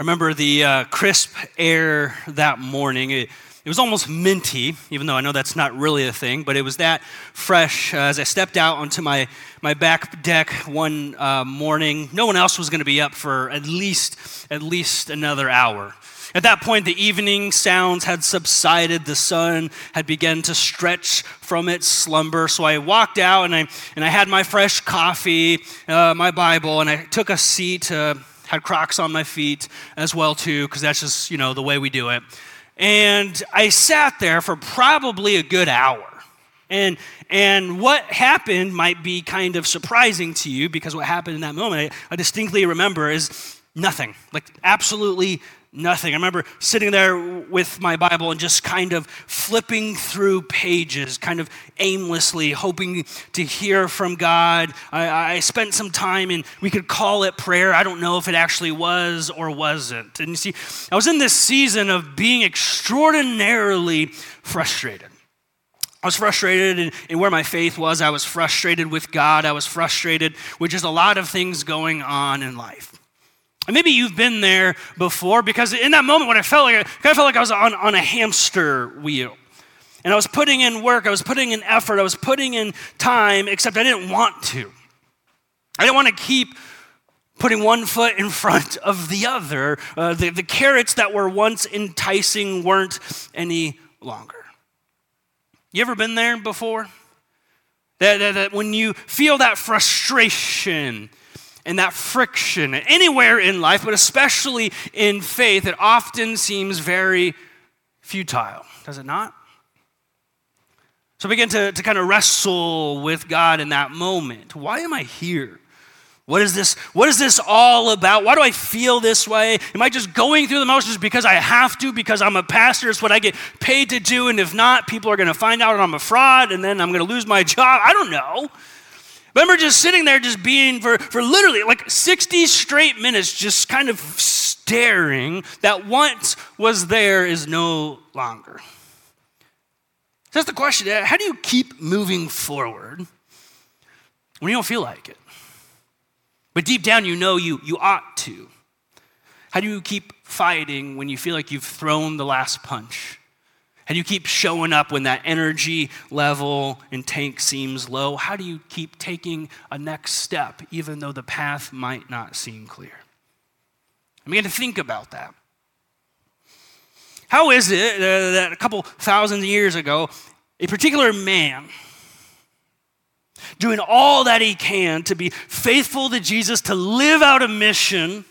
I remember the uh, crisp air that morning. It, it, was almost minty, even though I know that's not really a thing, but it was that fresh. Uh, as I stepped out onto my, my back deck one uh, morning, no one else was going to be up for at least, at least another hour. At that point, the evening sounds had subsided. The sun had begun to stretch from its slumber. So I walked out and I, and I had my fresh coffee, uh, my Bible, and I took a seat uh, had Crocs on my feet as well too, because that's just you know the way we do it. And I sat there for probably a good hour. And and what happened might be kind of surprising to you because what happened in that moment, I, I distinctly remember, is nothing. Like absolutely nothing. I remember sitting there with my Bible and just kind of flipping through pages, kind of aimlessly, hoping to hear from God. I, I, spent some time and we could call it prayer. I don't know if it actually was or wasn't. And you see, I was in this season of being extraordinarily frustrated. I was frustrated in, in, where my faith was. I was frustrated with God. I was frustrated with just a lot of things going on in life. And maybe you've been there before because in that moment when I felt like I kind of felt like I was on, on a hamster wheel. And I was putting in work, I was putting in effort, I was putting in time, except I didn't want to. I didn't want to keep putting one foot in front of the other. Uh, the, the carrots that were once enticing weren't any longer. You ever been there before? That, that, that when you feel that frustration, and that friction anywhere in life, but especially in faith, it often seems very futile, does it not? So begin to, to kind of wrestle with God in that moment. Why am I here? What is this? What is this all about? Why do I feel this way? Am I just going through the motions because I have to, because I'm a pastor? It's what I get paid to do, and if not, people are going to find out I'm a fraud, and then I'm going to lose my job. I don't know. Remember just sitting there, just being for, for literally like 60 straight minutes, just kind of staring that once was there is no longer. So that's the question uh, how do you keep moving forward when you don't feel like it? But deep down, you know you, you ought to. How do you keep fighting when you feel like you've thrown the last punch? How do you keep showing up when that energy level and tank seems low? How do you keep taking a next step even though the path might not seem clear? I began to think about that. How is it that a couple thousand years ago, a particular man, doing all that he can to be faithful to Jesus, to live out a mission,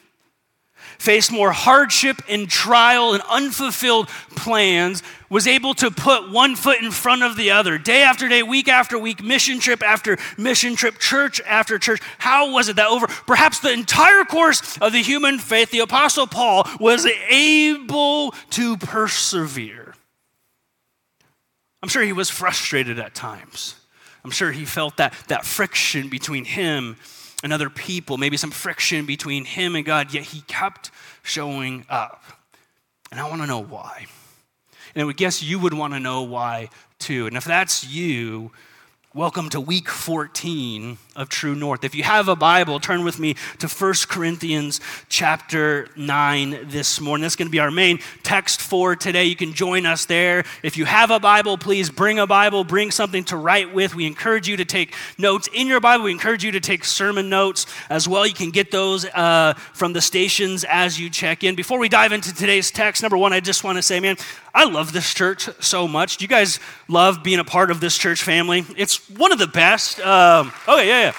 faced more hardship and trial and unfulfilled plans, was able to put one foot in front of the other, day after day, week after week, mission trip after mission trip, church after church. How was it that over perhaps the entire course of the human faith, the Apostle Paul was able to persevere? I'm sure he was frustrated at times. I'm sure he felt that, that friction between him and other people, maybe some friction between him and God, yet he kept showing up. And I want to know why. And I would guess you would want to know why too. And if that's you, Welcome to week 14 of True North. If you have a Bible, turn with me to 1 Corinthians chapter 9 this morning. That's going to be our main text for today. You can join us there. If you have a Bible, please bring a Bible, bring something to write with. We encourage you to take notes in your Bible. We encourage you to take sermon notes as well. You can get those uh, from the stations as you check in. Before we dive into today's text, number one, I just want to say, man, I love this church so much. Do you guys love being a part of this church family? It's one of the best. Um, okay, yeah, yeah.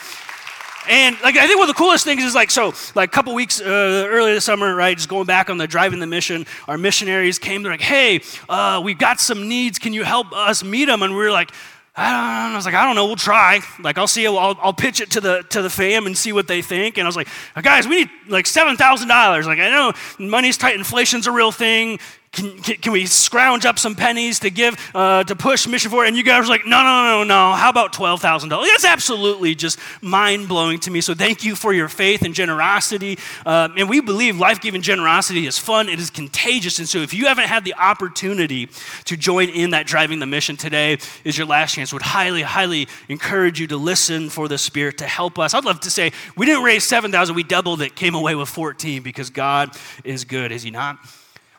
And like I think one of the coolest things is like so like a couple weeks uh, earlier this summer, right? Just going back on the driving the mission, our missionaries came. They're like, "Hey, uh, we've got some needs. Can you help us meet them?" And we were like, I, don't, know. I was like, I don't know, we'll try. Like, I'll see, I'll, I'll pitch it to the to the fam and see what they think. And I was like, guys, we need like seven thousand dollars. Like, I know money's tight, inflation's a real thing. Can, can, can, we scrounge up some pennies to give, uh, to push mission forward? And you guys are like, no, no, no, no. How about $12,000? That's absolutely just mind blowing to me. So thank you for your faith and generosity. Uh, and we believe life giving generosity is fun, it is contagious. And so if you haven't had the opportunity to join in that driving the mission today, is your last chance. Would highly, highly encourage you to listen for the Spirit to help us. I'd love to say, we didn't raise 7,000, we doubled it, came away with 14 because God is good, is He not?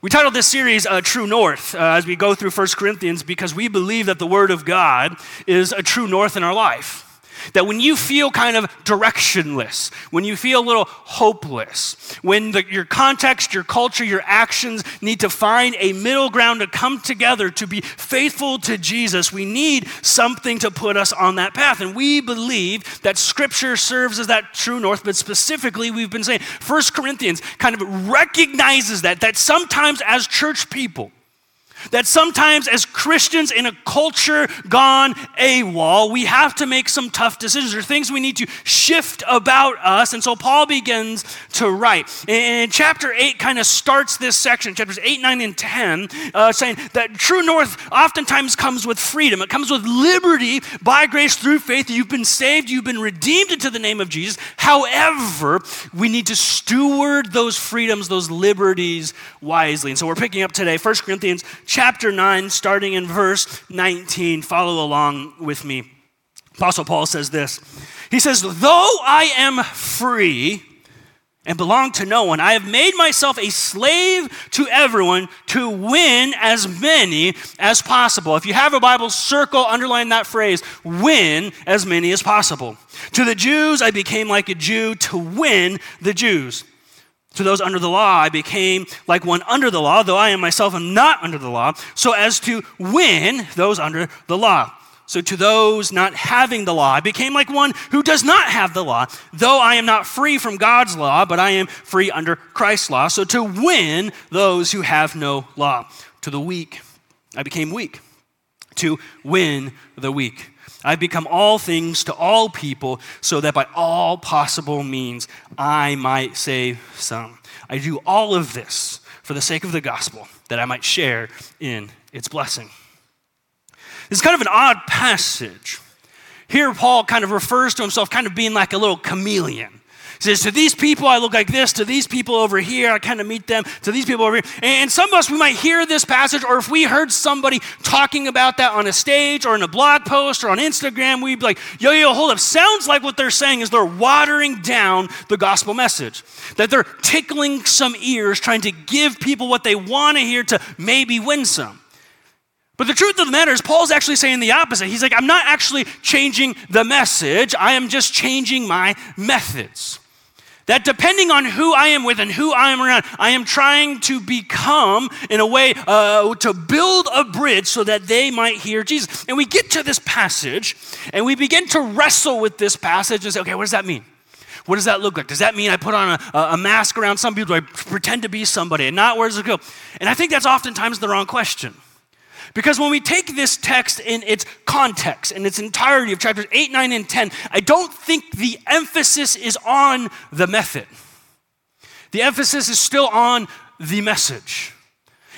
We titled this series uh, True North uh, as we go through 1 Corinthians because we believe that the Word of God is a true north in our life. That when you feel kind of directionless, when you feel a little hopeless, when the, your context, your culture, your actions need to find a middle ground to come together to be faithful to Jesus, we need something to put us on that path. And we believe that Scripture serves as that true north, but specifically, we've been saying First Corinthians kind of recognizes that, that sometimes as church people, that sometimes, as Christians in a culture gone AWOL, we have to make some tough decisions. There are things we need to shift about us. And so Paul begins to write. And chapter 8 kind of starts this section, chapters 8, 9, and 10, uh, saying that true north oftentimes comes with freedom. It comes with liberty by grace through faith. You've been saved, you've been redeemed into the name of Jesus. However, we need to steward those freedoms, those liberties wisely. And so we're picking up today 1 Corinthians chapter 9, starting in verse 19. Follow along with me. Apostle Paul says this He says, Though I am free, and belong to no one. I have made myself a slave to everyone to win as many as possible. If you have a Bible, circle, underline that phrase win as many as possible. To the Jews, I became like a Jew to win the Jews. To those under the law, I became like one under the law, though I am myself am not under the law, so as to win those under the law. So to those not having the law, I became like one who does not have the law, though I am not free from God's law, but I am free under Christ's law. So to win those who have no law. To the weak, I became weak. To win the weak. I've become all things to all people so that by all possible means I might save some. I do all of this for the sake of the gospel that I might share in its blessing. This is kind of an odd passage. Here, Paul kind of refers to himself kind of being like a little chameleon. Says, To these people, I look like this. To these people over here, I kind of meet them. To these people over here. And some of us, we might hear this passage, or if we heard somebody talking about that on a stage or in a blog post or on Instagram, we'd be like, Yo, yo, hold up. Sounds like what they're saying is they're watering down the gospel message. That they're tickling some ears, trying to give people what they want to hear to maybe win some. But the truth of the matter is, Paul's actually saying the opposite. He's like, I'm not actually changing the message, I am just changing my methods. That depending on who I am with and who I am around, I am trying to become, in a way, uh, to build a bridge so that they might hear Jesus. And we get to this passage and we begin to wrestle with this passage and say, okay, what does that mean? What does that look like? Does that mean I put on a, a mask around some people? Do I pretend to be somebody? And not where does it go? And I think that's oftentimes the wrong question. Because when we take this text in its context, in its entirety of chapters 8, 9, and 10, I don't think the emphasis is on the method. The emphasis is still on the message.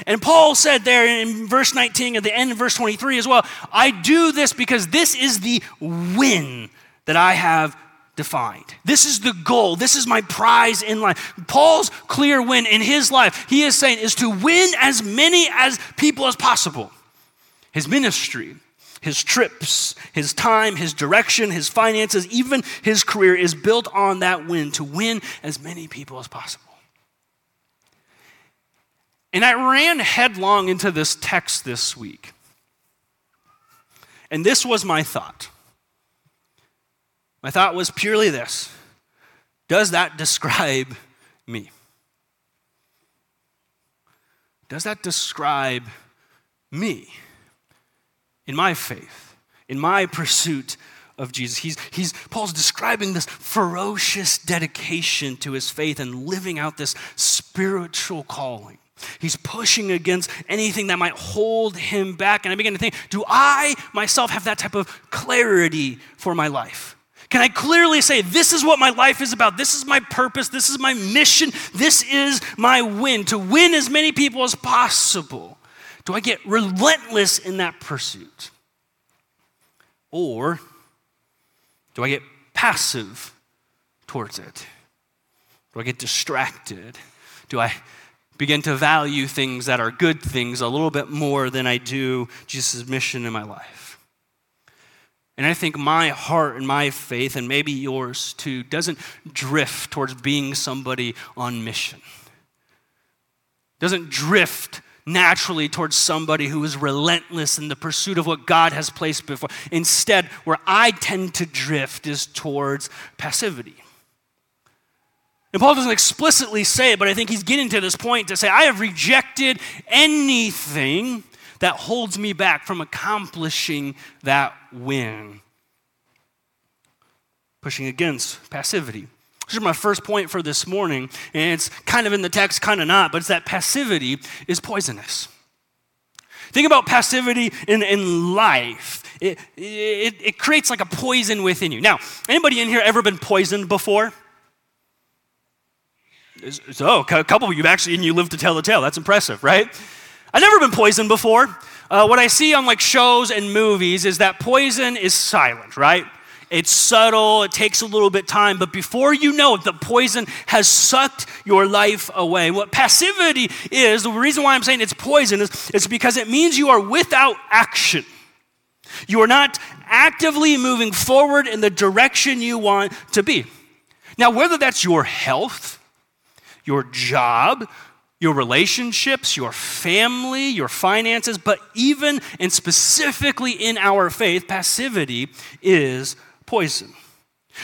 And Paul said there in verse 19 at the end of verse 23 as well, I do this because this is the win that I have defined. This is the goal. This is my prize in life. Paul's clear win in his life, he is saying, is to win as many as people as possible his ministry, his trips, his time, his direction, his finances, even his career is built on that win to win as many people as possible. And I ran headlong into this text this week. And this was my thought. My thought was purely this Does that describe me? Does that describe me? in my faith, in my pursuit of Jesus. He's, he's, Paul's describing this ferocious dedication to his faith and living out this spiritual calling. He's pushing against anything that might hold him back. And I begin to think, do I myself have that type of clarity for my life? Can I clearly say, this is what my life is about? This is my purpose. This is my mission. This is my win to win as many people as possible. Do I get relentless in that pursuit? Or do I get passive towards it? Do I get distracted? Do I begin to value things that are good things a little bit more than I do Jesus' mission in my life? And I think my heart and my faith, and maybe yours too, doesn't drift towards being somebody on mission. Doesn't drift naturally towards somebody who is relentless in the pursuit of what God has placed before. Instead, where I tend to drift is towards passivity. And Paul doesn't explicitly say it, but I think he's getting to this point to say, I have rejected anything that holds me back from accomplishing that win. Pushing against passivity. This is my first point for this morning, and it's kind of in the text, kind of not, but it's that passivity is poisonous. Think about passivity in, in life. It, it, it creates like a poison within you. Now, anybody in here ever been poisoned before? So, oh, a couple of you actually, and you live to tell the tale. That's impressive, right? I've never been poisoned before. Uh, what I see on like shows and movies is that poison is silent, right? It's subtle, it takes a little bit time, but before you know it, the poison has sucked your life away. What passivity is, the reason why I'm saying it's poison is, is because it means you are without action. You are not actively moving forward in the direction you want to be. Now, whether that's your health, your job, your relationships, your family, your finances, but even and specifically in our faith, passivity is poison.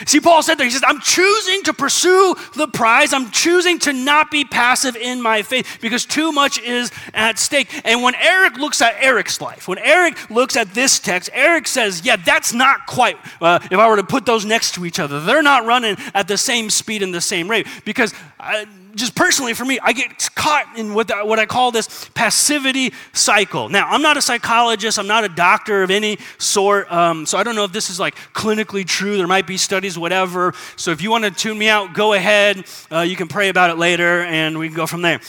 See, Paul said there, he says, I'm choosing to pursue the prize. I'm choosing to not be passive in my faith because too much is at stake. And when Eric looks at Eric's life, when Eric looks at this text, Eric says, Yeah, that's not quite, uh, if I were to put those next to each other, they're not running at the same speed and the same rate because. I, just personally for me, I get caught in what, the, what I call this passivity cycle. Now, I'm not a psychologist, I'm not a doctor of any sort, um, so I don't know if this is like clinically true. There might be studies, whatever. So if you want to tune me out, go ahead. Uh, you can pray about it later, and we can go from there.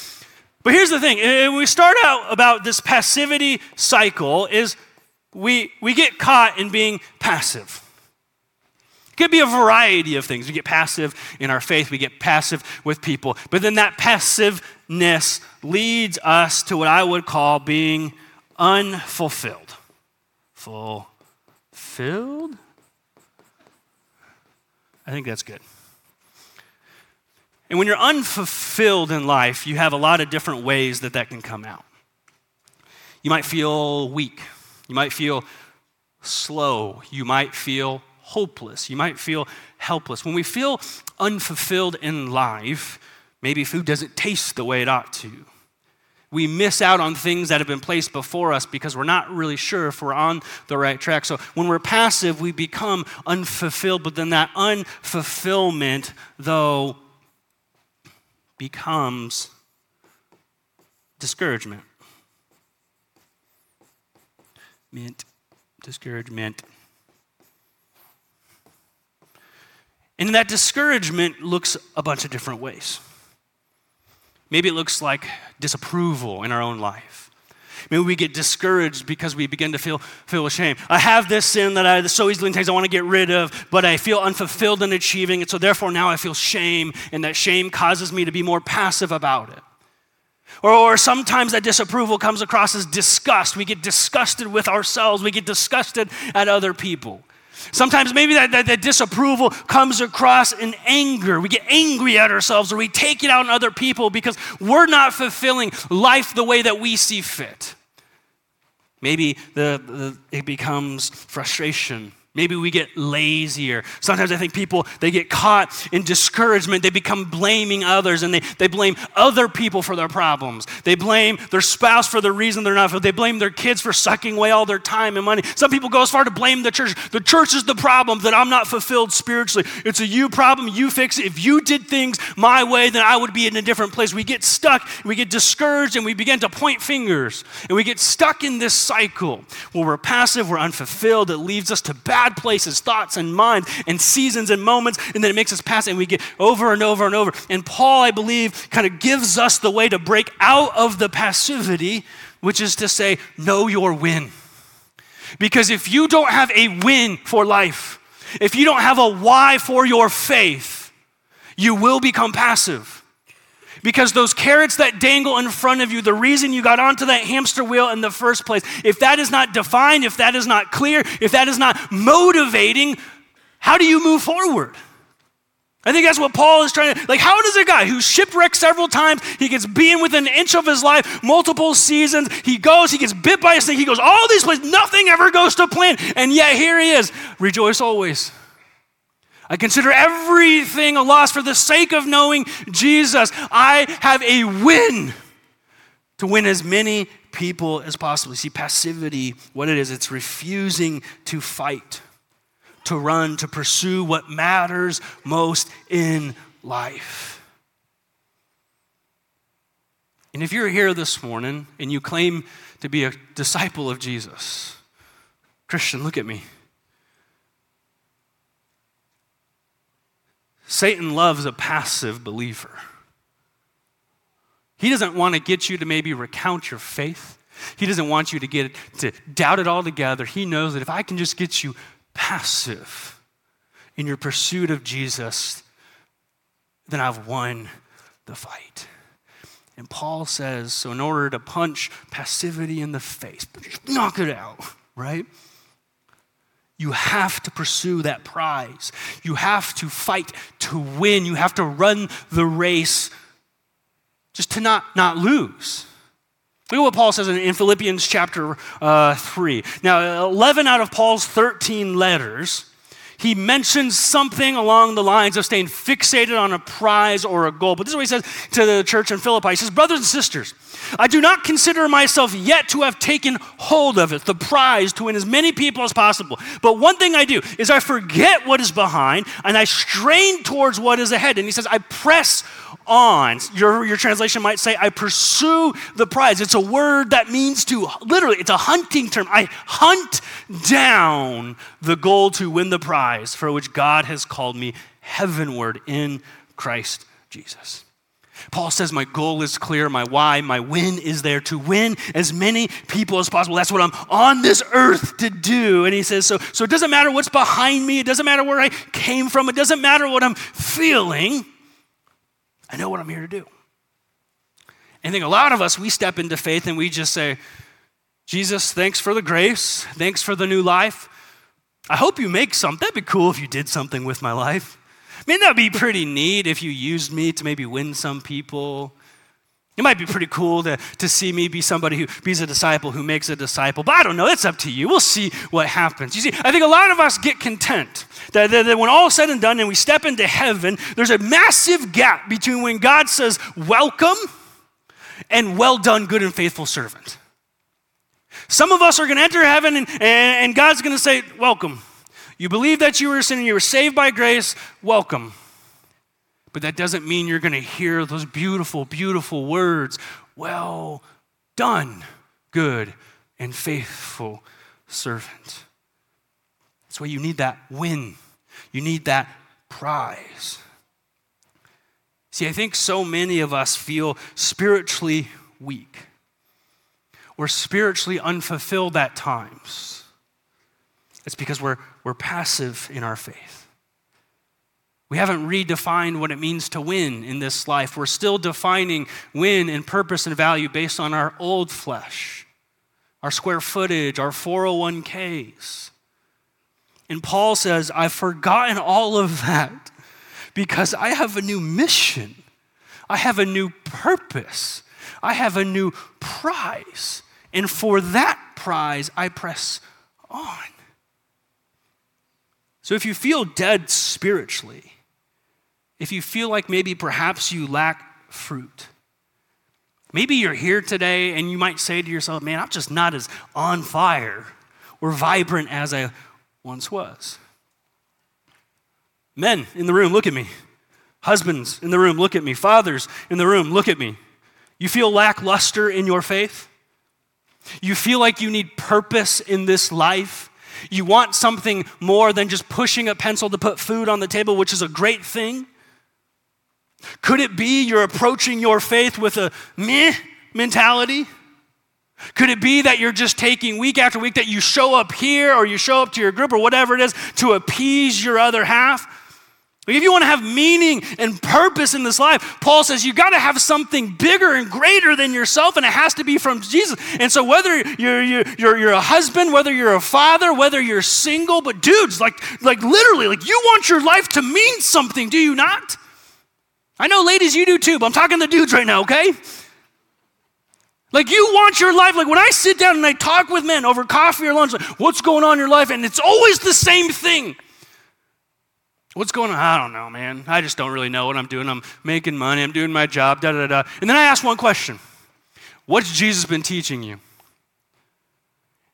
But here's the thing: we start out about this passivity cycle. Is we we get caught in being passive could be a variety of things. We get passive in our faith, we get passive with people. But then that passiveness leads us to what I would call being unfulfilled. Fulfilled? I think that's good. And when you're unfulfilled in life, you have a lot of different ways that that can come out. You might feel weak. You might feel slow. You might feel hopeless. You might feel helpless. When we feel unfulfilled in life, maybe food doesn't taste the way it ought to. We miss out on things that have been placed before us because we're not really sure if we're on the right track. So when we're passive, we become unfulfilled, but then that unfulfillment, though, becomes discouragement. Mint, discouragement. And that discouragement looks a bunch of different ways. Maybe it looks like disapproval in our own life. Maybe we get discouraged because we begin to feel, feel ashamed. I have this sin that I so easily entices I want to get rid of, but I feel unfulfilled in achieving it, so therefore now I feel shame, and that shame causes me to be more passive about it. Or, or, sometimes that disapproval comes across as disgust. We get disgusted with ourselves, we get disgusted at other people. Sometimes maybe that, that, that, disapproval comes across in anger. We get angry at ourselves or we take it out on other people because we're not fulfilling life the way that we see fit. Maybe the, the, it becomes frustration Maybe we get lazier. Sometimes I think people, they get caught in discouragement. They become blaming others and they, they blame other people for their problems. They blame their spouse for the reason they're not. They blame their kids for sucking away all their time and money. Some people go as far to blame the church. The church is the problem that I'm not fulfilled spiritually. It's a you problem. You fix it. If you did things my way, then I would be in a different place. We get stuck, we get discouraged, and we begin to point fingers. And we get stuck in this cycle where we're passive, we're unfulfilled. It leads us to back places, thoughts and minds and seasons and moments, and then it makes us pass and we get over and over and over. And Paul, I believe, kind of gives us the way to break out of the passivity, which is to say, know your win. Because if you don't have a win for life, if you don't have a why for your faith, you will become passive. Because those carrots that dangle in front of you, the reason you got onto that hamster wheel in the first place, if that is not defined, if that is not clear, if that is not motivating, how do you move forward? I think that's what Paul is trying to like. How does a guy who's shipwrecked several times, he gets beaten within an inch of his life, multiple seasons, he goes, he gets bit by a snake, he goes all these places, nothing ever goes to plan, and yet here he is. Rejoice always. I consider everything a loss for the sake of knowing Jesus. I have a win to win as many people as possible. see, passivity, what it is, it's refusing to fight, to run, to pursue what matters most in life. And if you're here this morning and you claim to be a disciple of Jesus, Christian, look at me. Satan loves a passive believer. He doesn't want to get you to maybe recount your faith. He doesn't want you to get to doubt it altogether. He knows that if I can just get you passive in your pursuit of Jesus, then I've won the fight. And Paul says, so in order to punch passivity in the face, knock it out, right? You have to pursue that prize. You have to fight to win. You have to run the race just to not, not lose. Look at what Paul says in, in Philippians chapter uh, 3. Now, 11 out of Paul's 13 letters he mentions something along the lines of staying fixated on a prize or a goal. But this is what he says to the church in Philippi. He says, Brothers and sisters, I do not consider myself yet to have taken hold of it, the prize to win as many people as possible. But one thing I do is I forget what is behind and I strain towards what is ahead. And he says, I press on. Your, your translation might say, I pursue the prize. It's a word that means to, literally, it's a hunting term. I hunt down the goal to win the prize for which God has called me heavenward in Christ Jesus. Paul says, My goal is clear, my why, my win is there to win as many people as possible. That's what I'm on this earth to do. And he says, So, so it doesn't matter what's behind me, it doesn't matter where I came from, it doesn't matter what I'm feeling. I know what I'm here to do. And I think a lot of us, we step into faith and we just say, Jesus, thanks for the grace. Thanks for the new life. I hope you make something. That'd be cool if you did something with my life. I mean, that'd be pretty neat if you used me to maybe win some people. It might be pretty cool to, to see me be somebody who be a disciple who makes a disciple, but I don't know. It's up to you. We'll see what happens. You see, I think a lot of us get content that, that, that when all said and done and we step into heaven, there's a massive gap between when God says, Welcome, and well done, good and faithful servant. Some of us are going to enter heaven and, and, and God's going to say, Welcome. You believe that you were a sinner, you were saved by grace, welcome. But that doesn't mean you're going to hear those beautiful, beautiful words Well done, good and faithful servant. That's why you need that win, you need that prize. See, I think so many of us feel spiritually weak. We're spiritually unfulfilled at times. It's because we're, we're passive in our faith. We haven't redefined what it means to win in this life. We're still defining win and purpose and value based on our old flesh, our square footage, our 401ks. And Paul says, I've forgotten all of that because I have a new mission. I have a new purpose. I have a new prize. And for that prize, I press on. So if you feel dead spiritually, if you feel like maybe perhaps you lack fruit. Maybe you're here today and you might say to yourself, man, I'm just not as on fire or vibrant as I once was. Men in the room, look at me. Husbands in the room, look at me. Fathers in the room, look at me. You feel lackluster in your faith? You feel like you need purpose in this life? You want something more than just pushing a pencil to put food on the table, which is a great thing? Could it be you're approaching your faith with a meh mentality? Could it be that you're just taking week after week that you show up here or you show up to your group or whatever it is to appease your other half? If you want to have meaning and purpose in this life, Paul says you got to have something bigger and greater than yourself, and it has to be from Jesus. And so, whether you're, you're, you're, you're a husband, whether you're a father, whether you're single, but dudes, like, like literally, like you want your life to mean something, do you not? I know, ladies, you do too, but I'm talking to dudes right now, okay? Like you want your life, like when I sit down and I talk with men over coffee or lunch, like, what's going on in your life? And it's always the same thing. What's going on? I don't know, man. I just don't really know what I'm doing. I'm making money, I'm doing my job, da da da. And then I ask one question What's Jesus been teaching you?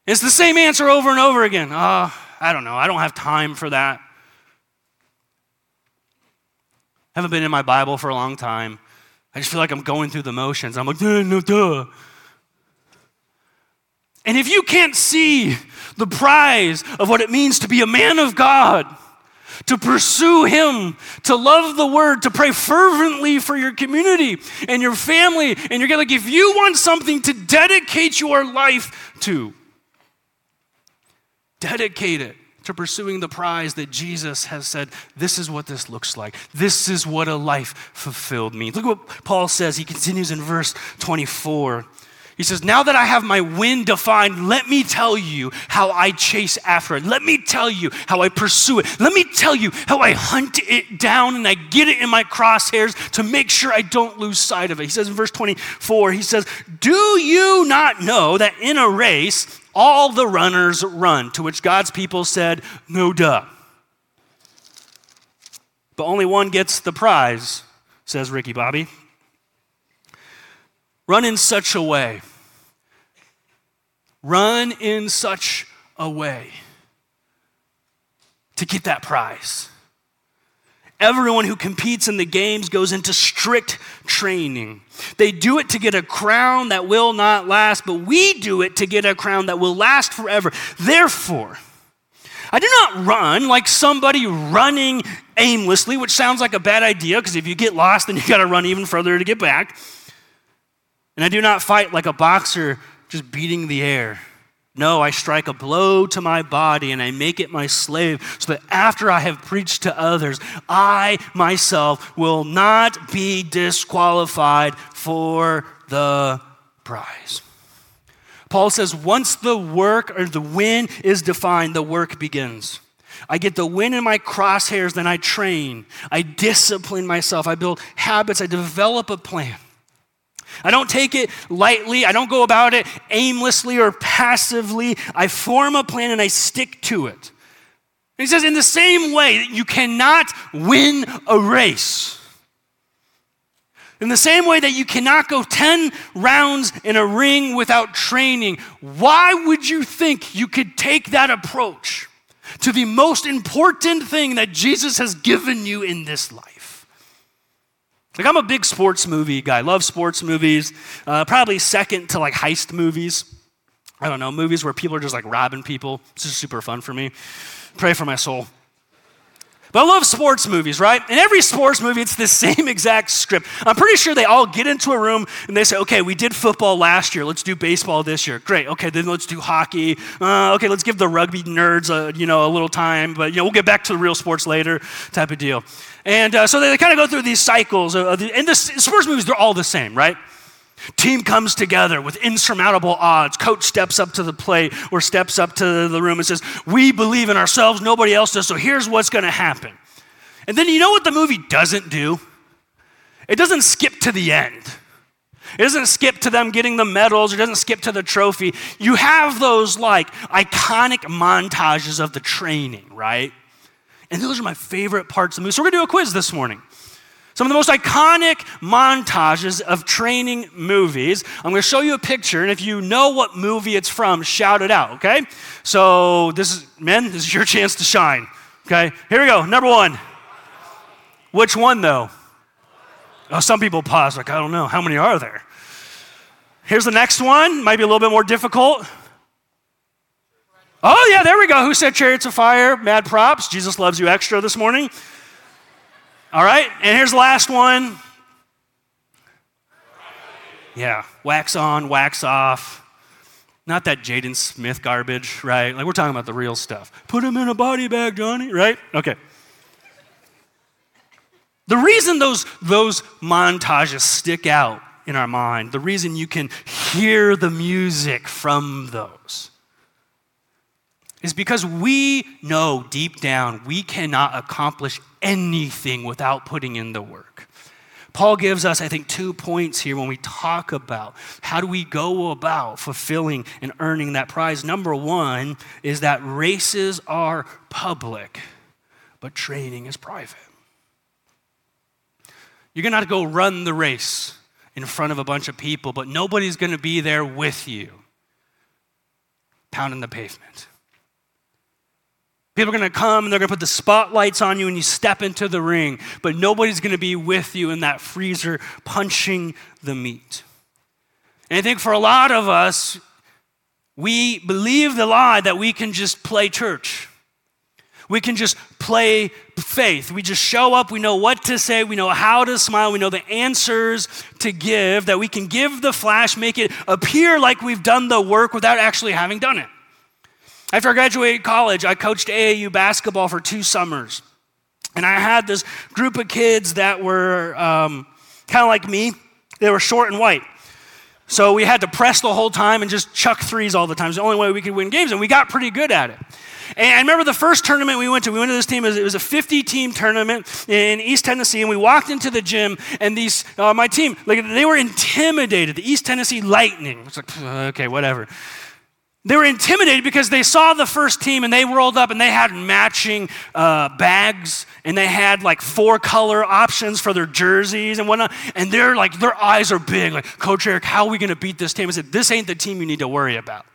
It's the same answer over and over again. Oh, I don't know. I don't have time for that. Haven't been in my Bible for a long time. I just feel like I'm going through the motions. I'm like, duh, no, duh. And if you can't see the prize of what it means to be a man of God, to pursue Him, to love the Word, to pray fervently for your community and your family, and you're to, like, if you want something to dedicate your life to, dedicate it to pursuing the prize that Jesus has said, this is what this looks like. This is what a life fulfilled means. Look what Paul says. He continues in verse 24. He says, Now that I have my win defined, let me tell you how I chase after it. Let me tell you how I pursue it. Let me tell you how I hunt it down and I get it in my crosshairs to make sure I don't lose sight of it. He says in verse 24, he says, Do you not know that in a race, all the runners run, to which God's people said, No duh. But only one gets the prize, says Ricky Bobby. Run in such a way. Run in such a way to get that prize. Everyone who competes in the games goes into strict training. They do it to get a crown that will not last, but we do it to get a crown that will last forever. Therefore, I do not run like somebody running aimlessly, which sounds like a bad idea because if you get lost, then you got to run even further to get back. And I do not fight like a boxer just beating the air. No, I strike a blow to my body and I make it my slave so that after I have preached to others, I myself will not be disqualified for the prize. Paul says, once the work or the win is defined, the work begins. I get the win in my crosshairs, then I train. I discipline myself. I build habits. I develop a plan. I don't take it lightly. I don't go about it aimlessly or passively. I form a plan and I stick to it. He says, in the same way, that you cannot win a race. In the same way that you cannot go 10 rounds in a ring without training, why would you think you could take that approach to the most important thing that Jesus has given you in this life? Like, I'm a big sports movie guy, love sports movies, uh, probably second to like heist movies. I don't know, movies where people are just like robbing people. This is super fun for me. Pray for my soul. But I love sports movies, right? In every sports movie, it's the same exact script. I'm pretty sure they all get into a room and they say, okay, we did football last year. Let's do baseball this year. Great. Okay, then let's do hockey. Uh, okay, let's give the rugby nerds a, you know, a little time, but you know, we'll get back to the real sports later type of deal. And uh, so they, they kind of go through these cycles. Of the, and the sports movies, they're all the same, right? Team comes together with insurmountable odds. Coach steps up to the plate or steps up to the room and says, We believe in ourselves, nobody else does, so here's what's going to happen. And then you know what the movie doesn't do? It doesn't skip to the end. It doesn't skip to them getting the medals, it doesn't skip to the trophy. You have those like iconic montages of the training, right? And those are my favorite parts of the movie. So we're gonna do a quiz this morning. Some of the most iconic montages of training movies. I'm going to show you a picture, and if you know what movie it's from, shout it out, okay? So, this is, men, this is your chance to shine, okay? Here we go. Number one. Which one, though? Oh, some people pause, like, I don't know. How many are there? Here's the next one. Might be a little bit more difficult. Oh, yeah, there we go. Who said chariots of fire? Mad props. Jesus loves you extra this morning. All right, and here's the last one. Yeah, wax on, wax off. Not that Jaden Smith garbage, right? Like we're talking about the real stuff. Put him in a body bag, Johnny, right? Okay. The reason those, those montages stick out in our mind, the reason you can hear the music from those, is because we know deep down we cannot accomplish anything without putting in the work. Paul gives us, I think, two points here when we talk about how do we go about fulfilling and earning that prize. Number one is that races are public, but training is private. You're going to have to go run the race in front of a bunch of people, but nobody's going to be there with you, pounding the pavement. People are going to come and they're going to put the spotlights on you and you step into the ring, but nobody's going to be with you in that freezer punching the meat. And I think for a lot of us, we believe the lie that we can just play church. We can just play faith. We just show up, we know what to say, we know how to smile, we know the answers to give, that we can give the flash, make it appear like we've done the work without actually having done it. After I graduated college, I coached AAU basketball for two summers. And I had this group of kids that were um, kind of like me. They were short and white. So we had to press the whole time and just chuck threes all the time. It's the only way we could win games, and we got pretty good at it. And I remember the first tournament we went to, we went to this team, it was a 50 team tournament in East Tennessee, and we walked into the gym, and these, uh, my team, like, they were intimidated. The East Tennessee Lightning. It's like, okay, whatever. They were intimidated because they saw the first team and they rolled up and they had matching uh, bags and they had like four color options for their jerseys and whatnot. And they're like, their eyes are big, like, Coach Eric, how are we going to beat this team? I said, This ain't the team you need to worry about.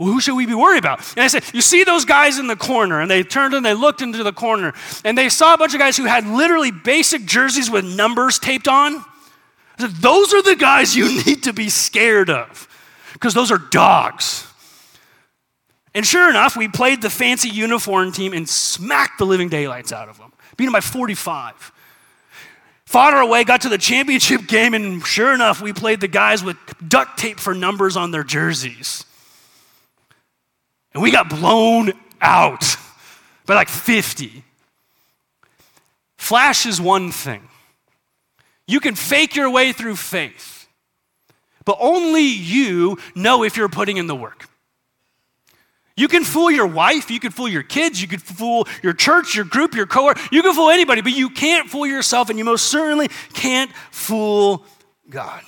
Well, who should we be worried about? And I said, You see those guys in the corner? And they turned and they looked into the corner and they saw a bunch of guys who had literally basic jerseys with numbers taped on. I said, Those are the guys you need to be scared of because those are dogs. And sure enough, we played the fancy uniform team and smacked the living daylights out of them, beat them by 45. Fought our way, got to the championship game, and sure enough, we played the guys with duct tape for numbers on their jerseys. And we got blown out by like 50. Flash is one thing. You can fake your way through faith. But only you know if you're putting in the work. You can fool your wife, you can fool your kids, you can fool your church, your group, your cohort, you can fool anybody, but you can't fool yourself, and you most certainly can't fool God.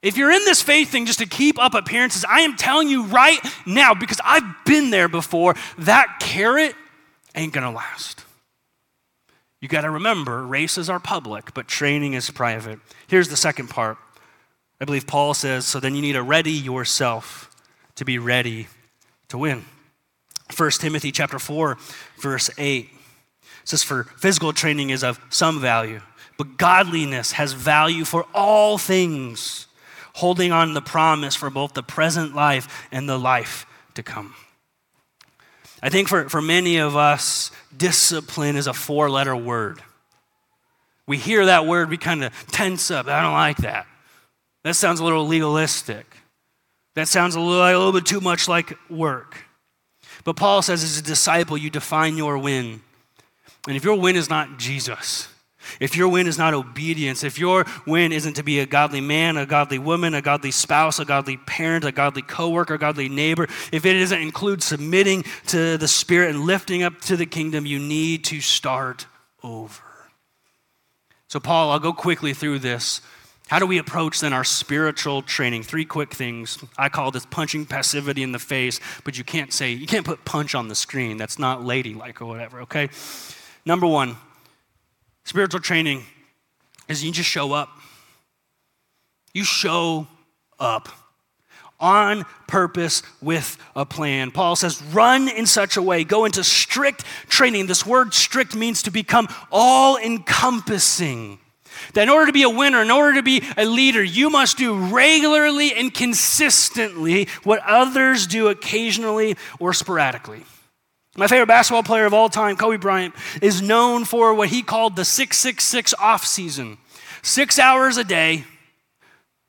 If you're in this faith thing just to keep up appearances, I am telling you right now, because I've been there before, that carrot ain't gonna last. You gotta remember, races are public, but training is private. Here's the second part I believe Paul says, so then you need to ready yourself to be ready to win. 1 Timothy chapter 4, verse 8 says, For physical training is of some value, but godliness has value for all things, holding on the promise for both the present life and the life to come. I think for, for many of us, discipline is a four letter word. We hear that word, we kind of tense up. I don't like that. That sounds a little legalistic. That sounds a little, a little bit too much like work. But Paul says, as a disciple, you define your win. And if your win is not Jesus, if your win is not obedience, if your win isn't to be a godly man, a godly woman, a godly spouse, a godly parent, a godly coworker, a godly neighbor, if it doesn't include submitting to the Spirit and lifting up to the kingdom, you need to start over. So, Paul, I'll go quickly through this. How do we approach then our spiritual training? Three quick things. I call this punching passivity in the face, but you can't say, you can't put punch on the screen. That's not ladylike or whatever, okay? Number one, spiritual training is you just show up. You show up on purpose with a plan. Paul says, run in such a way, go into strict training. This word strict means to become all encompassing That in order to be a winner, in order to be a leader, you must do regularly and consistently what others do occasionally or sporadically. My favorite basketball player of all time, Kobe Bryant, is known for what he called the 666 off season. Six hours a day,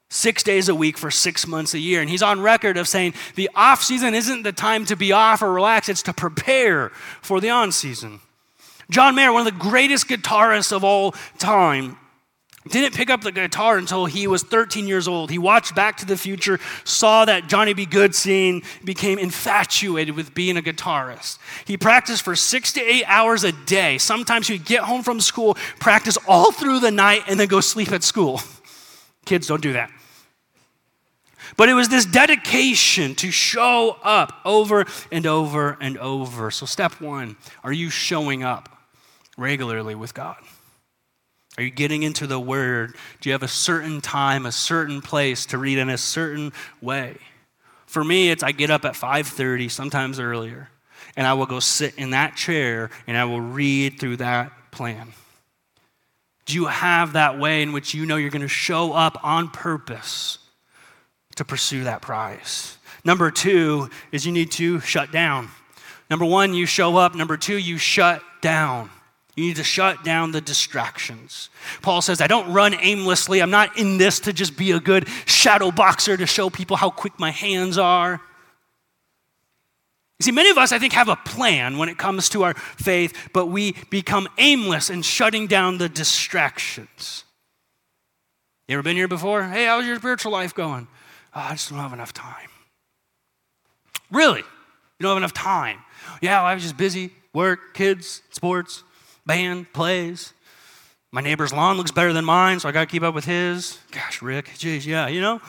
six days a week for six months a year. And he's on record of saying the off season isn't the time to be off or relax, it's to prepare for the on season. John Mayer, one of the greatest guitarists of all time, didn't pick up the guitar until he was 13 years old. He watched Back to the Future, saw that Johnny B. Goode scene, became infatuated with being a guitarist. He practiced for six to eight hours a day. Sometimes he'd get home from school, practice all through the night, and then go sleep at school. Kids don't do that. But it was this dedication to show up over and over and over. So, step one are you showing up regularly with God? Are you getting into the Word? Do you have a certain time, a certain place to read in a certain way? For me, it's I get up at 5:30, sometimes earlier, and I will go sit in that chair and I will read through that plan. Do you have that way in which you know you're going to show up on purpose to pursue that prize? Number two is you need to shut down. Number one, you show up. Number two, you shut down. You need to shut down the distractions. Paul says, I don't run aimlessly. I'm not in this to just be a good shadow boxer to show people how quick my hands are. You see, many of us, I think, have a plan when it comes to our faith, but we become aimless in shutting down the distractions. You ever been here before? Hey, how's your spiritual life going? Oh, I just don't have enough time. Really? You don't have enough time? Yeah, I was just busy, work, kids, sports band plays. My neighbor's lawn looks better than mine, so I got to keep up with his. Gosh, Rick, geez, yeah, you know?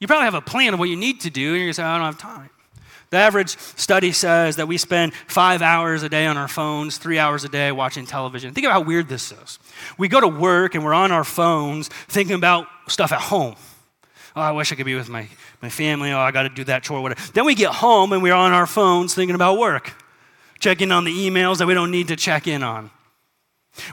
You probably have a plan of what you need to do, and you're going to say, I don't have time. The average study says that we spend five hours a day on our phones, three hours a day watching television. Think about how weird this is. We go to work and we're on our phones thinking about stuff at home. Oh, I wish I could be with my, my family. Oh, I got to do that chore, whatever. Then we get home and we're on our phones thinking about work checking on the emails that we don't need to check in on.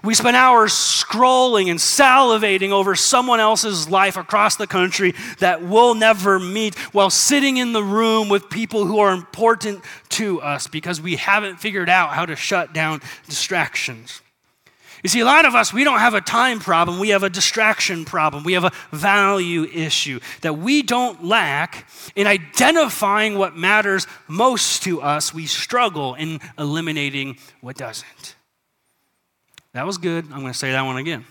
We spend hours scrolling and salivating over someone else's life across the country that we'll never meet while sitting in the room with people who are important to us because we haven't figured out how to shut down distractions. You see, a lot of us, we don't have a time problem, we have a distraction problem, we have a value issue that we don't lack in identifying what matters most to us. We struggle in eliminating what doesn't. That was good. I'm going to say that one again.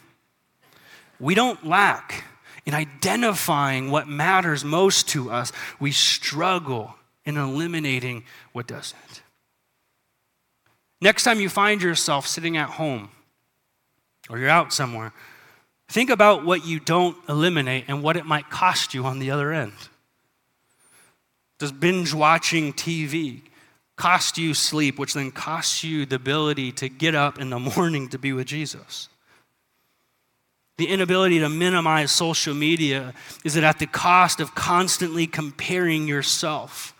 We don't lack in identifying what matters most to us, we struggle in eliminating what doesn't. Next time you find yourself sitting at home, or you're out somewhere, think about what you don't eliminate and what it might cost you on the other end. Does binge watching TV cost you sleep, which then costs you the ability to get up in the morning to be with Jesus? The inability to minimize social media is it at the cost of constantly comparing yourself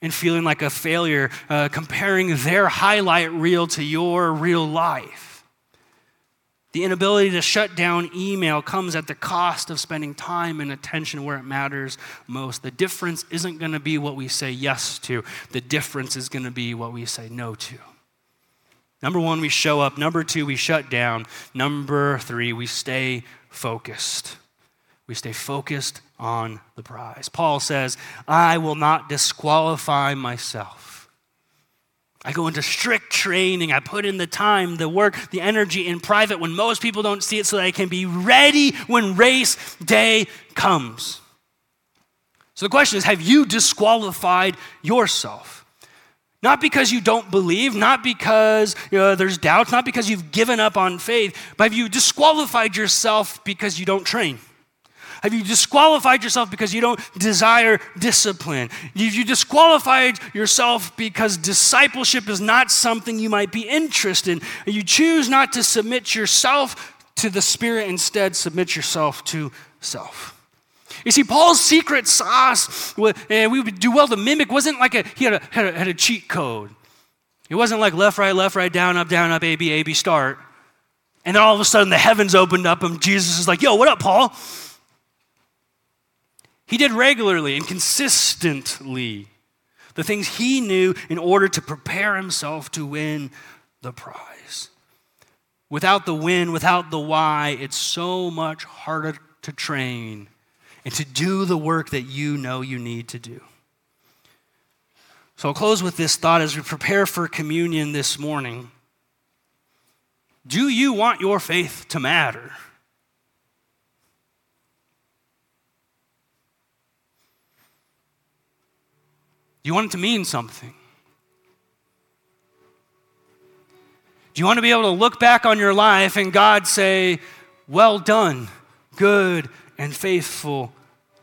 and feeling like a failure, uh, comparing their highlight reel to your real life. The inability to shut down email comes at the cost of spending time and attention where it matters most. The difference isn't going to be what we say yes to, the difference is going to be what we say no to. Number one, we show up. Number two, we shut down. Number three, we stay focused. We stay focused on the prize. Paul says, I will not disqualify myself. I go into strict training. I put in the time, the work, the energy in private when most people don't see it so that I can be ready when race day comes. So the question is have you disqualified yourself? Not because you don't believe, not because you know, there's doubts, not because you've given up on faith, but have you disqualified yourself because you don't train? Have you disqualified yourself because you don't desire discipline? Have you disqualified yourself because discipleship is not something you might be interested in? You choose not to submit yourself to the Spirit, instead, submit yourself to self. You see, Paul's secret sauce, and we would do well to mimic, wasn't like a, he had a, had a, had a cheat code. It wasn't like left, right, left, right, down, up, down, up, A, B, A, B, start. And then all of a sudden the heavens opened up and Jesus is like, yo, what up, Paul? He did regularly and consistently the things he knew in order to prepare himself to win the prize. Without the win, without the why, it's so much harder to train and to do the work that you know you need to do. So I'll close with this thought as we prepare for communion this morning. Do you want your faith to matter? Do you want it to mean something? Do you want to be able to look back on your life and God say, Well done, good and faithful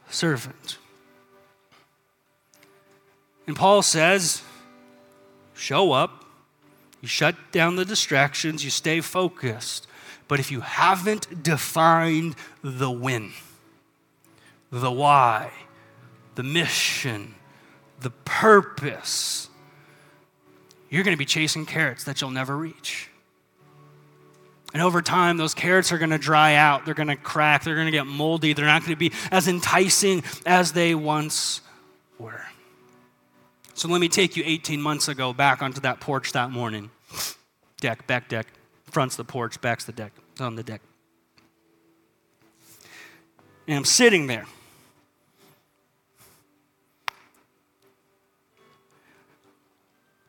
servant? And Paul says, Show up, you shut down the distractions, you stay focused. But if you haven't defined the win, the why, the mission, the purpose, you're going to be chasing carrots that you'll never reach. And over time, those carrots are going to dry out. They're going to crack. They're going to get moldy. They're not going to be as enticing as they once were. So let me take you 18 months ago back onto that porch that morning. Deck, back deck. Front's the porch, back's the deck. On the deck. And I'm sitting there.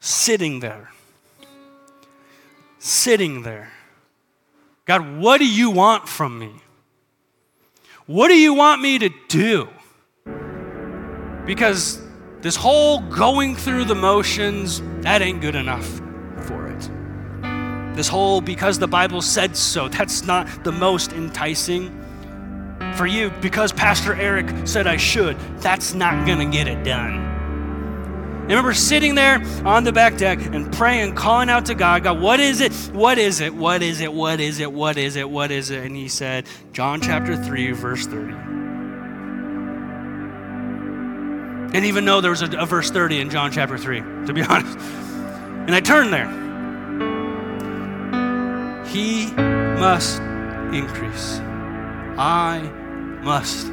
Sitting there. Sitting there. God, what do you want from me? What do you want me to do? Because this whole going through the motions, that ain't good enough for it. This whole because the Bible said so, that's not the most enticing. For you, because Pastor Eric said I should, that's not gonna get it done. Remember sitting there on the back deck and praying, calling out to God, God, what is it? What is it? What is it? What is it? What is it? What is it? And he said, John chapter 3, verse 30. And even though there was a, a verse 30 in John chapter 3, to be honest. And I turned there. He must increase. I must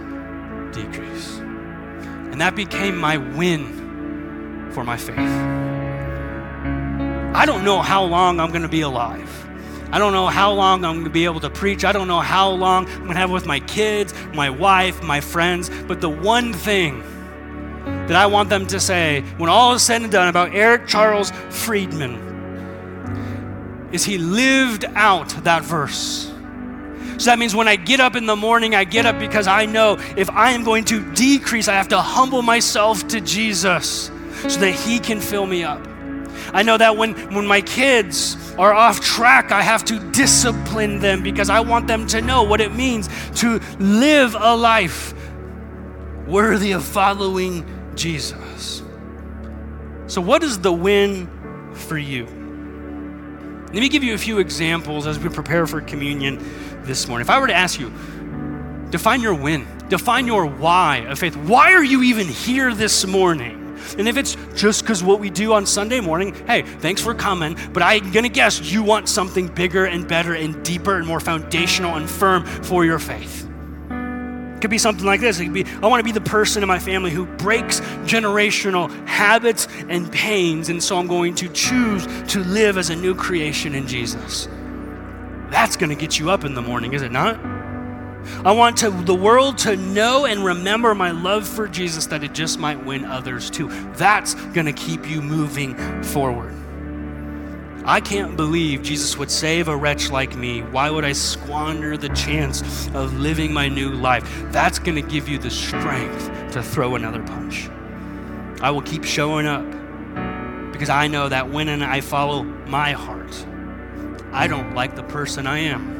decrease. And that became my win for my faith. I don't know how long I'm going to be alive. I don't know how long I'm going to be able to preach. I don't know how long I'm going to have with my kids, my wife, my friends. But the one thing that I want them to say when all is said and done about Eric Charles Friedman is he lived out that verse. So that means when I get up in the morning, I get up because I know if I am going to decrease, I have to humble myself to Jesus so that He can fill me up. I know that when, when my kids are off track, I have to discipline them because I want them to know what it means to live a life worthy of following Jesus. So, what is the win for you? Let me give you a few examples as we prepare for communion this morning. If I were to ask you, define your win, define your why of faith. Why are you even here this morning? And if it's just because what we do on Sunday morning, hey, thanks for coming, but I'm going to guess you want something bigger and better and deeper and more foundational and firm for your faith. It could be something like this. It could be, I want to be the person in my family who breaks generational habits and pains, and so I'm going to choose to live as a new creation in Jesus. That's going to get you up in the morning, is it not? I want to, the world to know and remember my love for Jesus that it just might win others too. That's going to keep you moving forward. I can't believe Jesus would save a wretch like me. Why would I squander the chance of living my new life? That's going to give you the strength to throw another punch. I will keep showing up because I know that when I follow my heart, I don't like the person I am.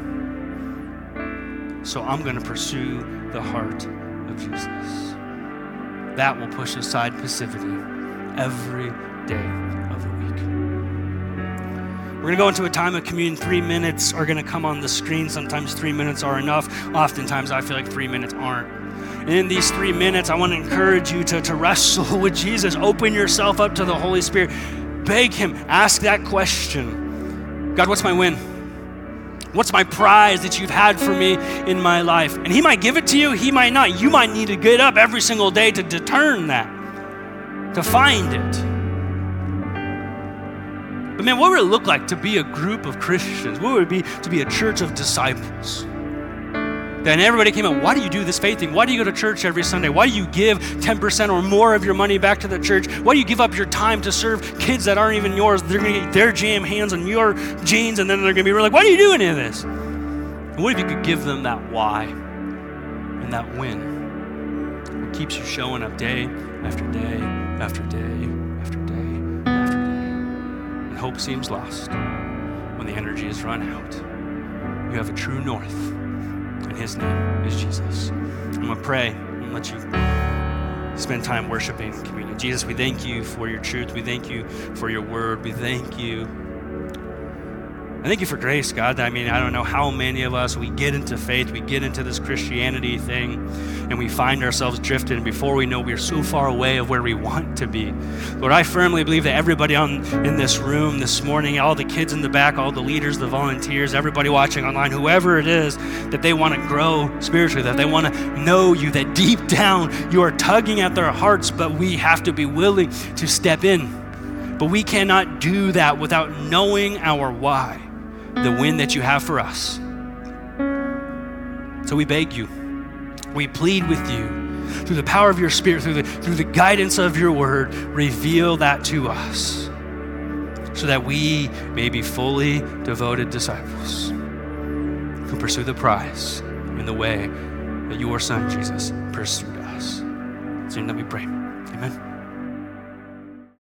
So I'm going to pursue the heart of Jesus. That will push aside passivity every day of the week. We're going to go into a time of communion. Three minutes are going to come on the screen. Sometimes three minutes are enough. Oftentimes, I feel like three minutes aren't. And in these three minutes, I want to encourage you to, to wrestle with Jesus. Open yourself up to the Holy Spirit. Beg Him. Ask that question God, what's my win? What's my prize that you've had for me in my life? And He might give it to you, He might not. You might need to get up every single day to discern that, to find it. But man, what would it look like to be a group of Christians? What would it be to be a church of disciples? Then everybody came up, why do you do this faith thing? Why do you go to church every Sunday? Why do you give 10% or more of your money back to the church? Why do you give up your time to serve kids that aren't even yours? They're gonna get their jam hands on your jeans and then they're gonna be like, why do you do any of this? And what if you could give them that why and that win? What keeps you showing up day after day after day after day after day? And hope seems lost when the energy is run out. You have a true north and his name is Jesus. I'm going to pray and let you spend time worshiping communion. Jesus, we thank you for your truth. We thank you for your word. We thank you I thank you for grace, God. I mean, I don't know how many of us we get into faith, we get into this Christianity thing, and we find ourselves drifting. And before we know, we're so far away of where we want to be. Lord, I firmly believe that everybody on in this room this morning, all the kids in the back, all the leaders, the volunteers, everybody watching online, whoever it is, that they want to grow spiritually, that they want to know you, that deep down you are tugging at their hearts, but we have to be willing to step in. But we cannot do that without knowing our why the win that you have for us. So we beg you, we plead with you through the power of your Spirit, through the, through the guidance of your word, reveal that to us so that we may be fully devoted disciples who pursue the prize in the way that your Son, Jesus, pursued us. In that we pray. Amen.